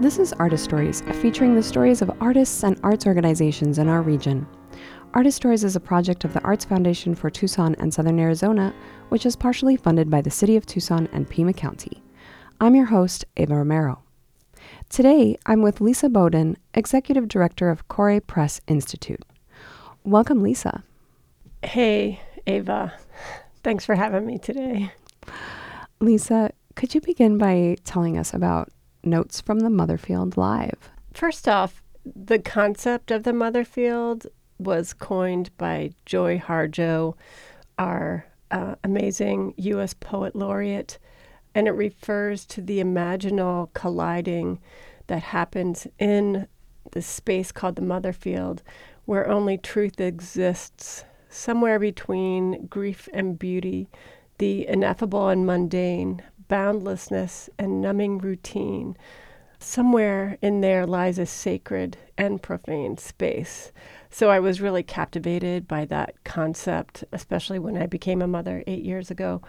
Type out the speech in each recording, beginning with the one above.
This is Artist Stories, featuring the stories of artists and arts organizations in our region. Artist Stories is a project of the Arts Foundation for Tucson and Southern Arizona, which is partially funded by the City of Tucson and Pima County. I'm your host, Ava Romero. Today, I'm with Lisa Bowden, Executive Director of Kore Press Institute. Welcome, Lisa. Hey, Ava. Thanks for having me today. Lisa, could you begin by telling us about Notes from the Motherfield Live? First off, the concept of the Motherfield was coined by Joy Harjo, our uh, amazing U.S. Poet Laureate, and it refers to the imaginal colliding that happens in the space called the Motherfield, where only truth exists, somewhere between grief and beauty, the ineffable and mundane, boundlessness and numbing routine. Somewhere in there lies a sacred and profane space. So I was really captivated by that concept, especially when I became a mother eight years ago,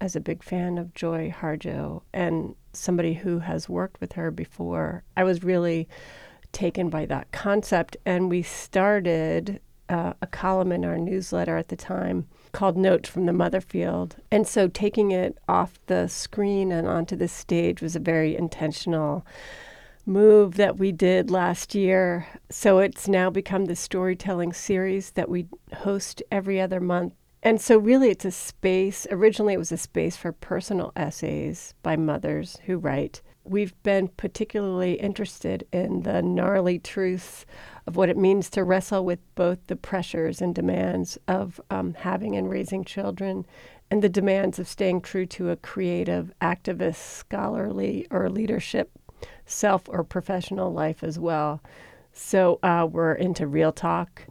as a big fan of Joy Harjo and somebody who has worked with her before. I was really taken by that concept, and we started uh, a column in our newsletter at the time called Notes from the Motherfield. And so taking it off the screen and onto the stage was a very intentional move that we did last year. So it's now become the storytelling series that we host every other month. And so, really, it's a space. Originally, it was a space for personal essays by mothers who write. We've been particularly interested in the gnarly truths of what it means to wrestle with both the pressures and demands of um, having and raising children and the demands of staying true to a creative, activist, scholarly, or leadership self or professional life as well. So uh, we're into real talk,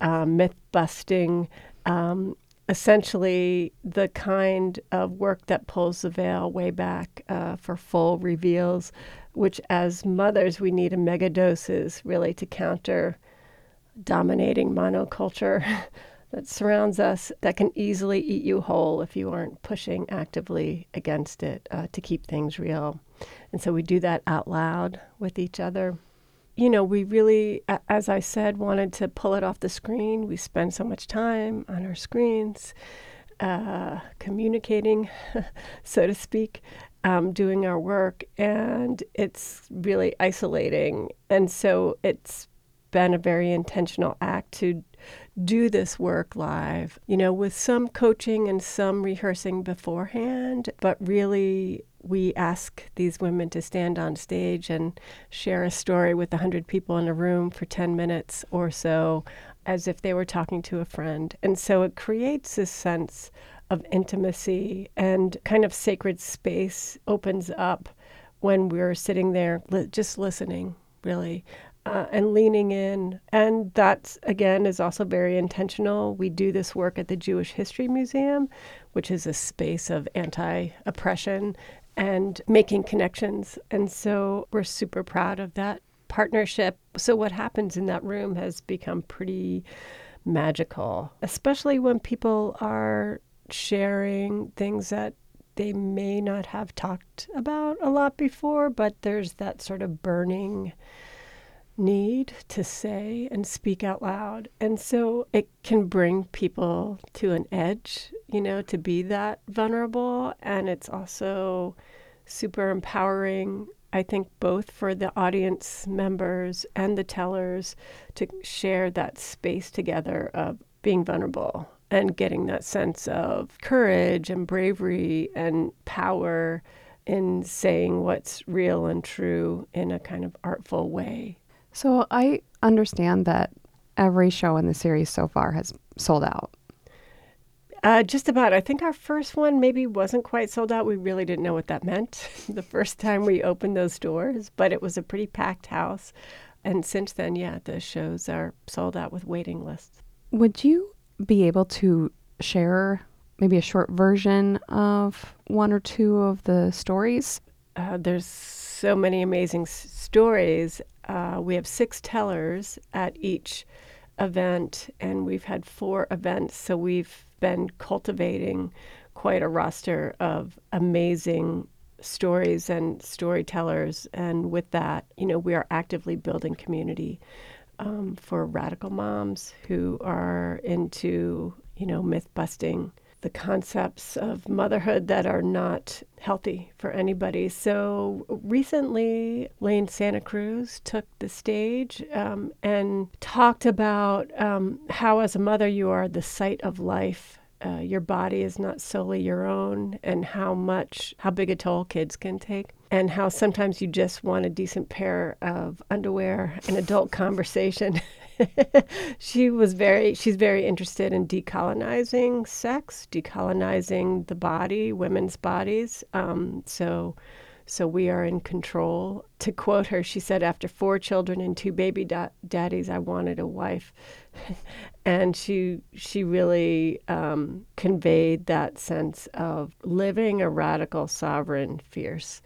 uh, myth busting, um, essentially the kind of work that pulls the veil way back uh, for full reveals, which as mothers we need a mega doses really to counter dominating monoculture that surrounds us that can easily eat you whole if you aren't pushing actively against it uh, to keep things real. And so we do that out loud with each other. You know, we really, as I said, wanted to pull it off the screen. We spend so much time on our screens, uh, communicating, so to speak, um, doing our work, and it's really isolating. And so it's been a very intentional act to do this work live, you know, with some coaching and some rehearsing beforehand, but really we ask these women to stand on stage and share a story with 100 people in a room for 10 minutes or so as if they were talking to a friend. And so it creates this sense of intimacy and kind of sacred space opens up when we're sitting there li- just listening, really. Uh, and leaning in. And that, again, is also very intentional. We do this work at the Jewish History Museum, which is a space of anti oppression and making connections. And so we're super proud of that partnership. So, what happens in that room has become pretty magical, especially when people are sharing things that they may not have talked about a lot before, but there's that sort of burning need to say and speak out loud. And so it can bring people to an edge, you know, to be that vulnerable. And it's also super empowering, I think, both for the audience members and the tellers to share that space together of being vulnerable and getting that sense of courage and bravery and power in saying what's real and true in a kind of artful way. So I understand that every show in the series so far has sold out. Uh, just about. I think our first one maybe wasn't quite sold out. We really didn't know what that meant the first time we opened those doors, but it was a pretty packed house. And since then, yeah, the shows are sold out with waiting lists. Would you be able to share maybe a short version of one or two of the stories? Uh, there's so many amazing s- stories. Uh, we have six tellers at each event, and we've had four events. So we've been cultivating quite a roster of amazing stories and storytellers. And with that, you know, we are actively building community um, for radical moms who are into, you know, myth busting the concepts of motherhood that are not healthy for anybody. So recently, Lane Santa Cruz took the stage um, and talked about um, how, as a mother, you are the site of life. Uh, your body is not solely your own, and how much, how big a toll kids can take and how sometimes you just want a decent pair of underwear an adult conversation she was very she's very interested in decolonizing sex decolonizing the body women's bodies. Um, so so we are in control. To quote her she said after four children and two baby da- daddies i wanted a wife. And she she really um, conveyed that sense of living a radical sovereign fierce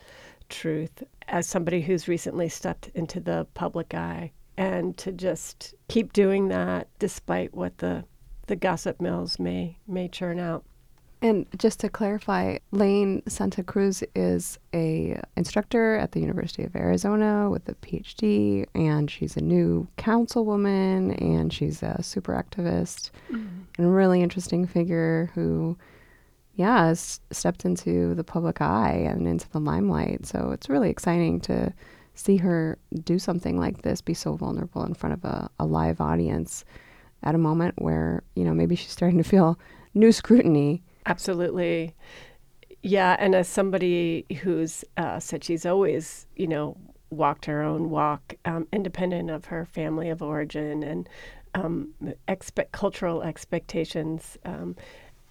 truth. As somebody who's recently stepped into the public eye and to just keep doing that despite what the the gossip mills may may churn out. And just to clarify, Lane Santa Cruz is a instructor at the University of Arizona with a PhD, and she's a new councilwoman, and she's a super activist mm-hmm. and a really interesting figure who, yeah, has stepped into the public eye and into the limelight. So it's really exciting to see her do something like this, be so vulnerable in front of a, a live audience at a moment where, you know, maybe she's starting to feel new scrutiny. Absolutely. Yeah. And as somebody who's uh, said she's always, you know, walked her own walk, um, independent of her family of origin and um, cultural expectations, um,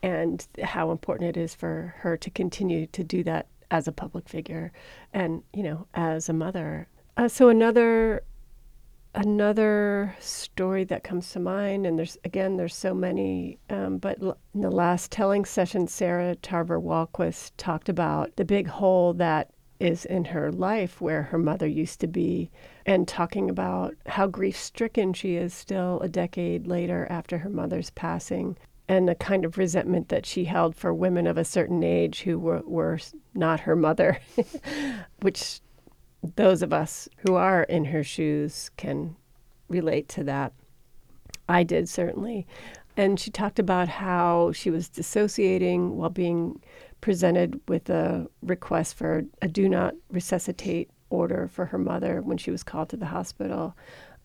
and how important it is for her to continue to do that as a public figure and you know as a mother. Uh, so another another story that comes to mind and there's again there's so many um, but l- in the last telling session sarah tarver walquist talked about the big hole that is in her life where her mother used to be and talking about how grief stricken she is still a decade later after her mother's passing and the kind of resentment that she held for women of a certain age who were, were not her mother, which those of us who are in her shoes can relate to that. I did certainly. And she talked about how she was dissociating while being presented with a request for a do not resuscitate order for her mother when she was called to the hospital.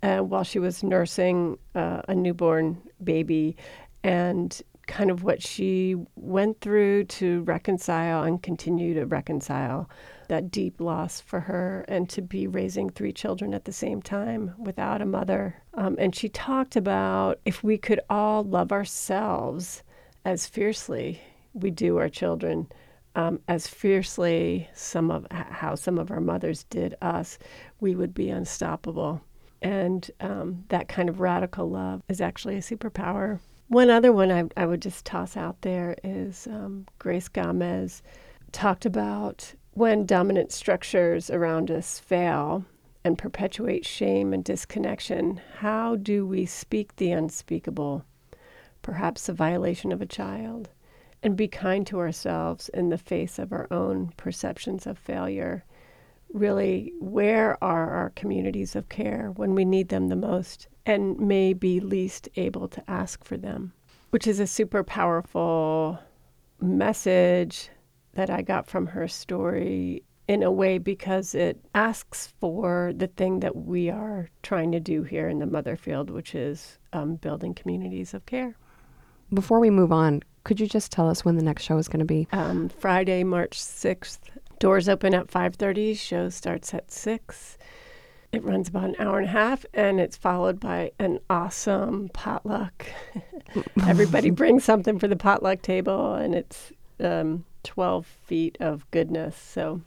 And while she was nursing uh, a newborn baby and kind of what she went through to reconcile and continue to reconcile that deep loss for her and to be raising three children at the same time without a mother. Um, and she talked about if we could all love ourselves as fiercely we do our children. Um, as fiercely some of how some of our mothers did us, we would be unstoppable. And um, that kind of radical love is actually a superpower. One other one I, I would just toss out there is um, Grace Gomez talked about when dominant structures around us fail and perpetuate shame and disconnection, how do we speak the unspeakable, perhaps a violation of a child, and be kind to ourselves in the face of our own perceptions of failure? Really, where are our communities of care when we need them the most? And may be least able to ask for them, which is a super powerful message that I got from her story in a way because it asks for the thing that we are trying to do here in the mother field, which is um, building communities of care. Before we move on, could you just tell us when the next show is going to be? Um, Friday, March 6th. Doors open at 5.30. Show starts at 6. It runs about an hour and a half, and it's followed by an awesome potluck. Everybody brings something for the potluck table, and it's um, 12 feet of goodness. So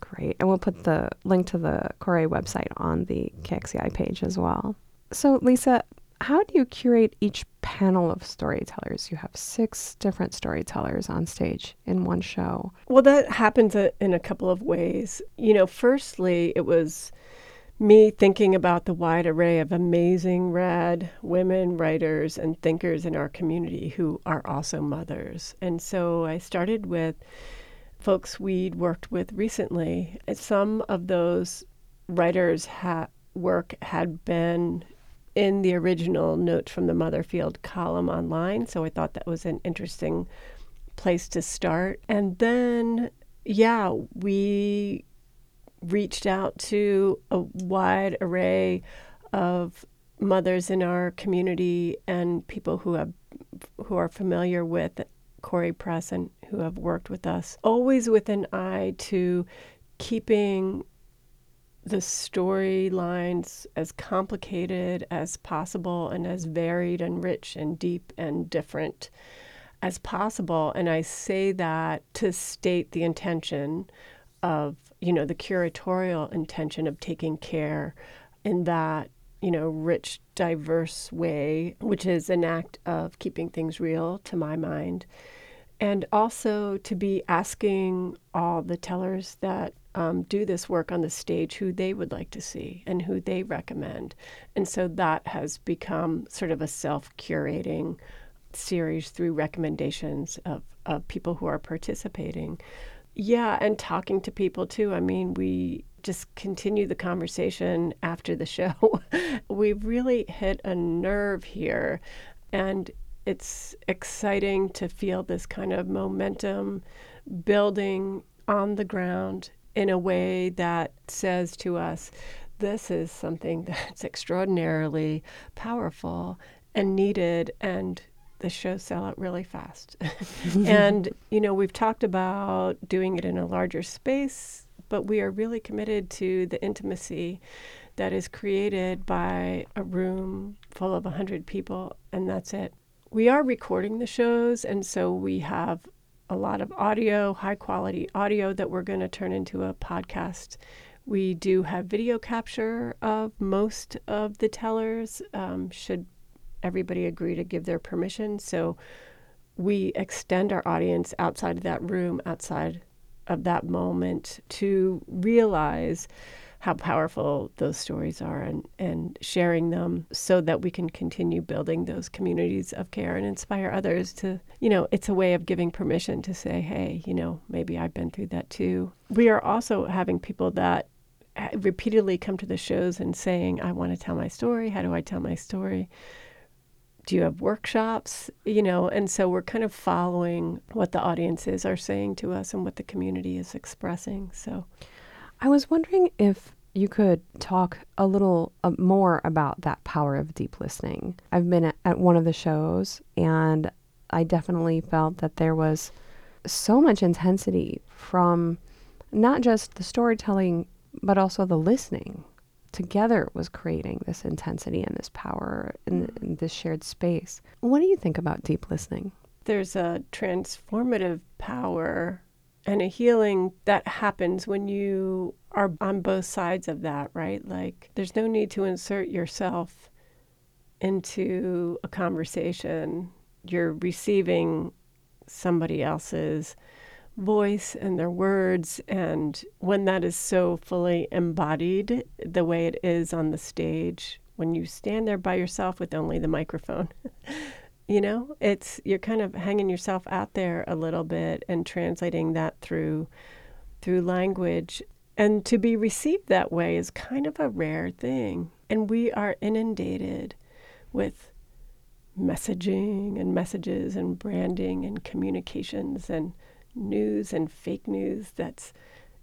great. And we'll put the link to the Kore website on the KXCI page as well. So, Lisa, how do you curate each panel of storytellers? You have six different storytellers on stage in one show. Well, that happens in a couple of ways. You know, firstly, it was me thinking about the wide array of amazing, rad women writers and thinkers in our community who are also mothers. And so I started with folks we'd worked with recently, some of those writers' ha- work had been in the original Notes from the Motherfield column online. So I thought that was an interesting place to start. And then, yeah, we reached out to a wide array of mothers in our community and people who have who are familiar with Kore Press and who have worked with us, always with an eye to keeping the storylines as complicated as possible and as varied and rich and deep and different as possible. And I say that to state the intention of, you know, the curatorial intention of taking care in that, you know, rich, diverse way, which is an act of keeping things real to my mind. And also to be asking all the tellers that um, do this work on the stage who they would like to see and who they recommend. And so that has become sort of a self curating series through recommendations of, of people who are participating. Yeah, and talking to people too. I mean, we just continue the conversation after the show. We've really hit a nerve here. And it's exciting to feel this kind of momentum building on the ground in a way that says to us, this is something that's extraordinarily powerful and needed, and the shows sell out really fast. and, you know, we've talked about doing it in a larger space, but we are really committed to the intimacy that is created by a room full of 100 people, and that's it. We are recording the shows, and so we have a lot of audio, high quality audio that we're going to turn into a podcast. We do have video capture of most of the tellers, um, should everybody agree to give their permission. So we extend our audience outside of that room, outside of that moment to realize how powerful those stories are and, and sharing them so that we can continue building those communities of care and inspire others to, you know, it's a way of giving permission to say, hey, you know, maybe I've been through that too. We are also having people that repeatedly come to the shows and saying, I want to tell my story. How do I tell my story? Do you have workshops you know and so we're kind of following what the audiences are saying to us and what the community is expressing so I was wondering if you could talk a little uh, more about that power of deep listening. I've been at, at one of the shows and I definitely felt that there was so much intensity from not just the storytelling, but also the listening. Together was creating this intensity and this power in, mm-hmm. in this shared space. What do you think about deep listening? There's a transformative power and a healing that happens when you are on both sides of that, right? Like, there's no need to insert yourself into a conversation. You're receiving somebody else's voice and their words. And when that is so fully embodied the way it is on the stage, when you stand there by yourself with only the microphone, you know it's you're kind of hanging yourself out there a little bit and translating that through through language and to be received that way is kind of a rare thing and we are inundated with messaging and messages and branding and communications and news and fake news that's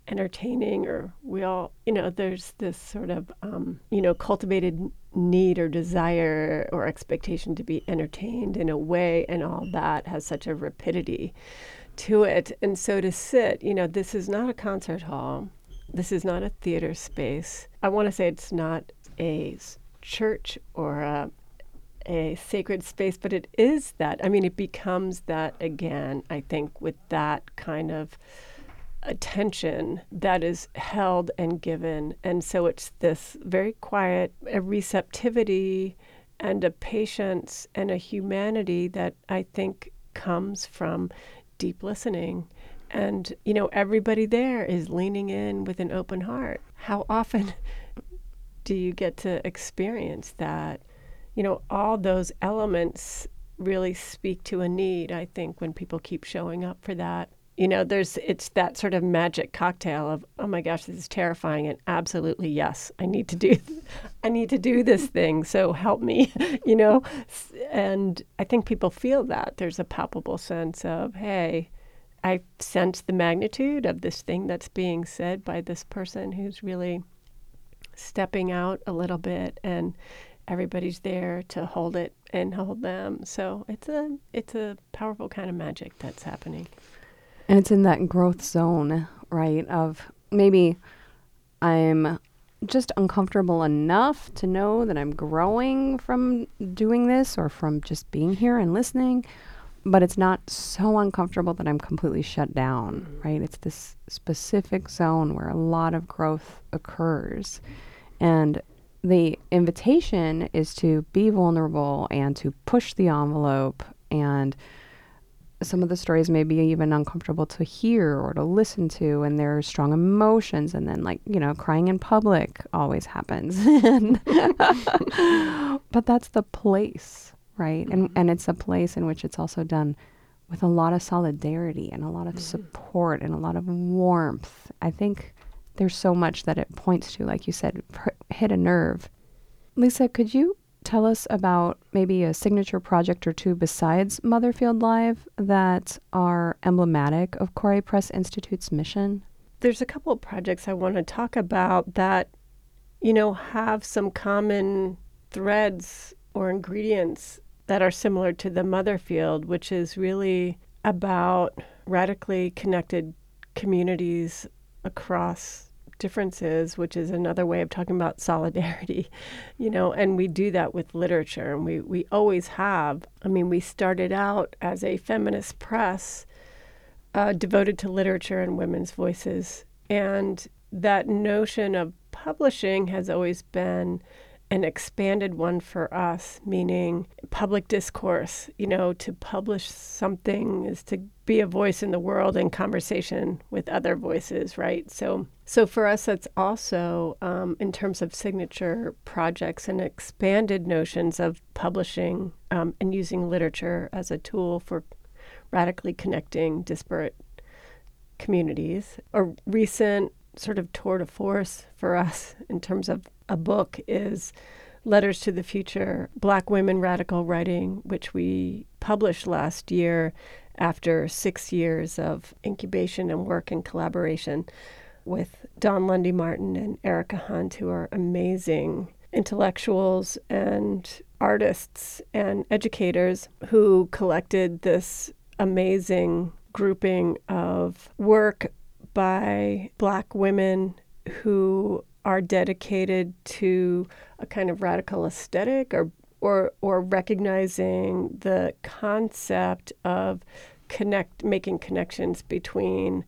entertaining or we all you know there's this sort of um, you know cultivated need or desire or expectation to be entertained in a way and all that has such a rapidity to it. And so to sit you know this is not a concert hall. This is not a theater space. I want to say it's not a church or a, a sacred space but it is that i mean it becomes that again i think with that kind of attention that is held and given. And so it's this very quiet a receptivity and a patience and a humanity that I think comes from deep listening. And, you know, everybody there is leaning in with an open heart. How often do you get to experience that? You know, all those elements really speak to a need, I think, when people keep showing up for that You know, there's it's that sort of magic cocktail of oh my gosh, this is terrifying, and absolutely yes, I need to do, I need to do this thing. So help me, you know, and I think people feel that there's a palpable sense of hey, I sense the magnitude of this thing that's being said by this person who's really stepping out a little bit and everybody's there to hold it and hold them. So it's a it's a powerful kind of magic that's happening. And it's in that growth zone, right? Of maybe I'm just uncomfortable enough to know that I'm growing from doing this or from just being here and listening, but it's not so uncomfortable that I'm completely shut down, right? It's this specific zone where a lot of growth occurs. And the invitation is to be vulnerable and to push the envelope and some of the stories may be even uncomfortable to hear or to listen to and there are strong emotions and then like you know crying in public always happens but that's the place right mm-hmm. and and it's a place in which it's also done with a lot of solidarity and a lot of mm-hmm. support and a lot of warmth i think there's so much that it points to, like you said, hit a nerve. Lisa, could you tell us about maybe a signature project or two besides Motherfield Live that are emblematic of Kore Press Institute's mission? There's a couple of projects I want to talk about that, you know, have some common threads or ingredients that are similar to the Motherfield, which is really about radically connected communities across differences, which is another way of talking about solidarity, you know, and we do that with literature, and we, we always have. I mean, we started out as a feminist press uh, devoted to literature and women's voices, and that notion of publishing has always been an expanded one for us, meaning public discourse. You know, to publish something is to be a voice in the world in conversation with other voices, right? So, so for us, that's also um, in terms of signature projects and expanded notions of publishing um, and using literature as a tool for radically connecting disparate communities. A recent sort of tour de force for us in terms of a book is Letters to the Future Black Women Radical Writing, which we published last year after six years of incubation and work and collaboration with Dawn Lundy Martin and Erica Hunt, who are amazing intellectuals and artists and educators who collected this amazing grouping of work by Black women who are dedicated to a kind of radical aesthetic or or or recognizing the concept of connect making connections between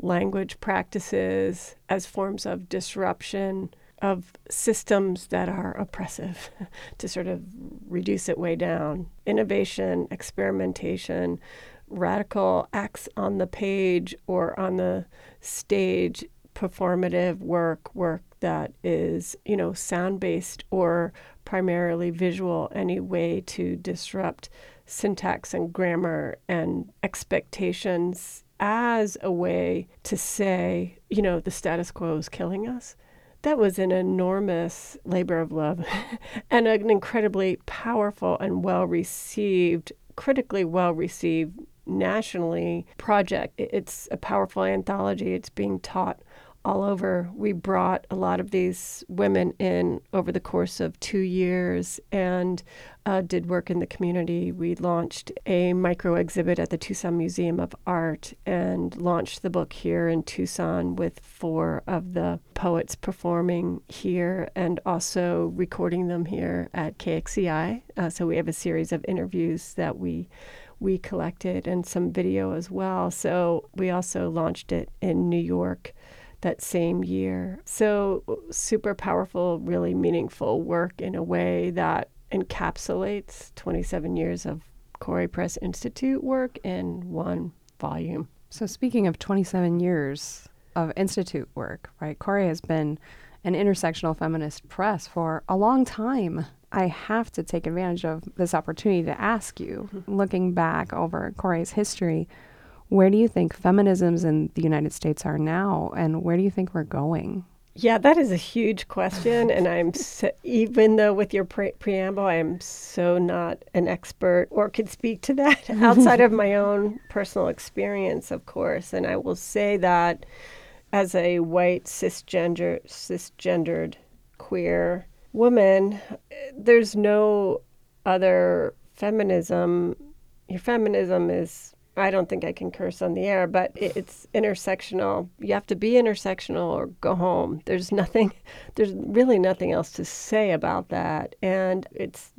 language practices as forms of disruption of systems that are oppressive to sort of reduce it way down. Innovation experimentation radical acts on the page or on the stage performative work work that is you know sound based or primarily visual any way to disrupt syntax and grammar and expectations as a way to say you know the status quo is killing us that was an enormous labor of love and an incredibly powerful and well received critically well received nationally project. It's a powerful anthology. It's being taught all over. We brought a lot of these women in over the course of two years and uh, did work in the community. We launched a micro exhibit at the Tucson Museum of Art and launched the book here in Tucson with four of the poets performing here and also recording them here at KXCI. Uh, so we have a series of interviews that we we collected and some video as well. So we also launched it in New York that same year. So, uh, super powerful, really meaningful work in a way that encapsulates 27 years of Kore Press Institute work in one volume. So, speaking of 27 years of Institute work, right, Kore has been an intersectional feminist press for a long time. I have to take advantage of this opportunity to ask you, looking back over Kore's history, Where do you think feminisms in the United States are now, and where do you think we're going? Yeah, that is a huge question. and I'm, so, even though with your pre- preamble, I am so not an expert or could speak to that outside of my own personal experience, of course. And I will say that as a white, cisgender, cisgendered, queer woman, there's no other feminism. Your feminism is I don't think I can curse on the air, but it's intersectional. You have to be intersectional or go home. There's nothing, there's really nothing else to say about that. And it's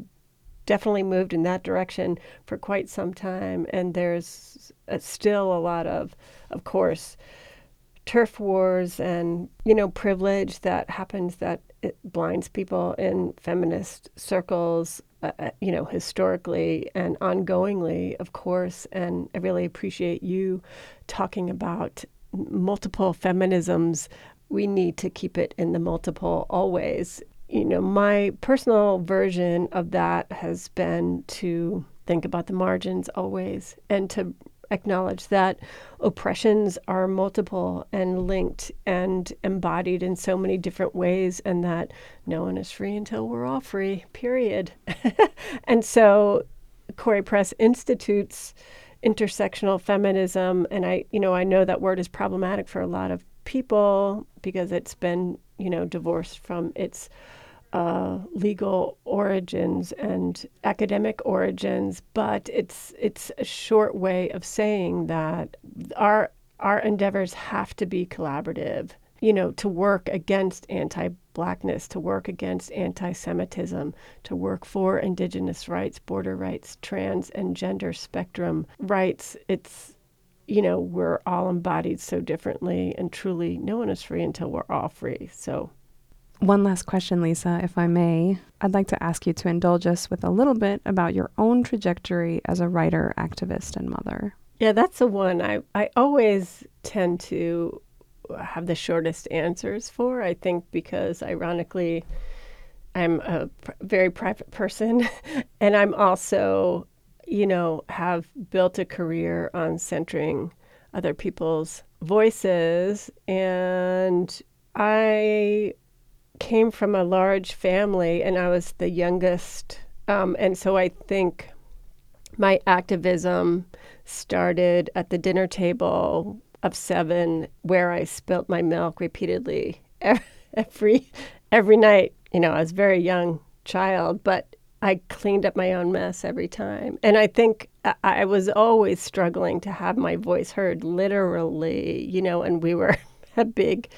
definitely moved in that direction for quite some time. And there's uh, still a lot of, of course, turf wars and, you know, privilege that happens that it blinds people in feminist circles uh, uh, you know, historically and ongoingly, of course. And I really appreciate you talking about multiple feminisms. We need to keep it in the multiple always. You know, my personal version of that has been to think about the margins always and to acknowledge that oppressions are multiple and linked and embodied in so many different ways, and that no one is free until we're all free, period. and so, Kore Press institutes intersectional feminism, and I, you know, I know that word is problematic for a lot of people because it's been, you know, divorced from its uh, legal origins and academic origins, but it's it's a short way of saying that our our endeavors have to be collaborative. You know, to work against anti-blackness, to work against anti-Semitism, to work for indigenous rights, border rights, trans and gender spectrum rights. It's you know, we're all embodied so differently, and truly, no one is free until we're all free. So one last question, Lisa, if I may. I'd like to ask you to indulge us with a little bit about your own trajectory as a writer, activist, and mother. Yeah, that's the one I, I always tend to have the shortest answers for. I think because, ironically, I'm a pr- very private person and I'm also, you know, have built a career on centering other people's voices. And I came from a large family and I was the youngest. Um, and so I think my activism started at the dinner table of seven, where I spilt my milk repeatedly every every night. You know, I was a very young child, but I cleaned up my own mess every time. And I think I was always struggling to have my voice heard, literally. You know, and we were a big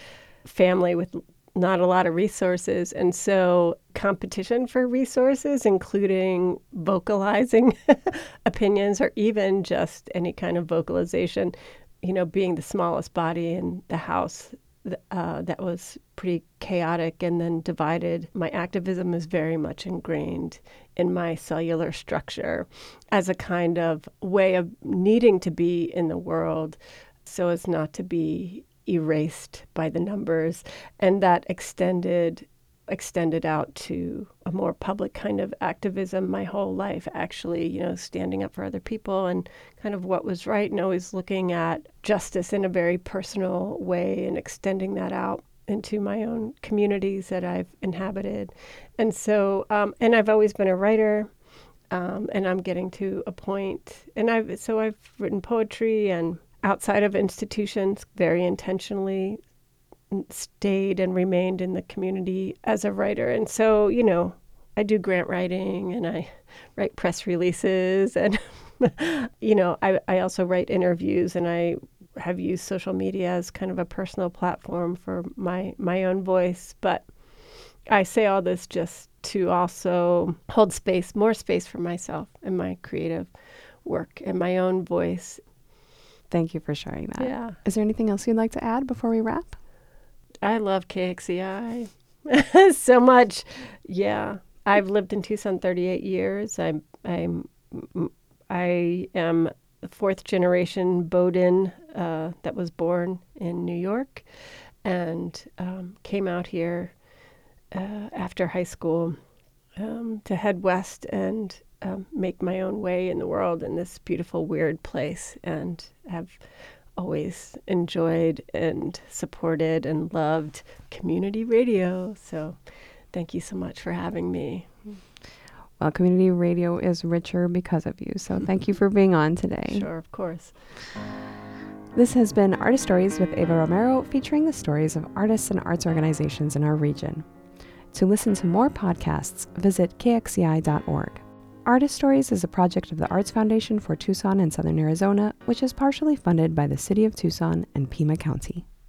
family with not a lot of resources. And so, competition for resources, including vocalizing opinions or even just any kind of vocalization, you know, being the smallest body in the house, uh, that was pretty chaotic and then divided. My activism is very much ingrained in my cellular structure as a kind of way of needing to be in the world so as not to be erased by the numbers, and that extended extended out to a more public kind of activism my whole life actually you know standing up for other people and kind of what was right and always looking at justice in a very personal way and extending that out into my own communities that I've inhabited. And so um, and I've always been a writer um, and I'm getting to a point and I've so I've written poetry and outside of institutions, very intentionally stayed and remained in the community as a writer. And so, you know, I do grant writing and I write press releases and, you know, I, I also write interviews and I have used social media as kind of a personal platform for my, my own voice. But I say all this just to also hold space, more space for myself and my creative work and my own voice Thank you for sharing that. Yeah. Is there anything else you'd like to add before we wrap? I love KXCI so much. Yeah. I've lived in Tucson 38 years. I'm I'm I am fourth generation Bowden uh, that was born in New York and um, came out here uh, after high school um, to head west and um, make my own way in the world in this beautiful, weird place, and have always enjoyed and supported and loved community radio. So, thank you so much for having me. Well, community radio is richer because of you. So, thank you for being on today. Sure, of course. This has been Artist Stories with Ava Romero, featuring the stories of artists and arts organizations in our region. To listen to more podcasts, visit kxci.org. Artist Stories is a project of the Arts Foundation for Tucson and Southern Arizona, which is partially funded by the City of Tucson and Pima County.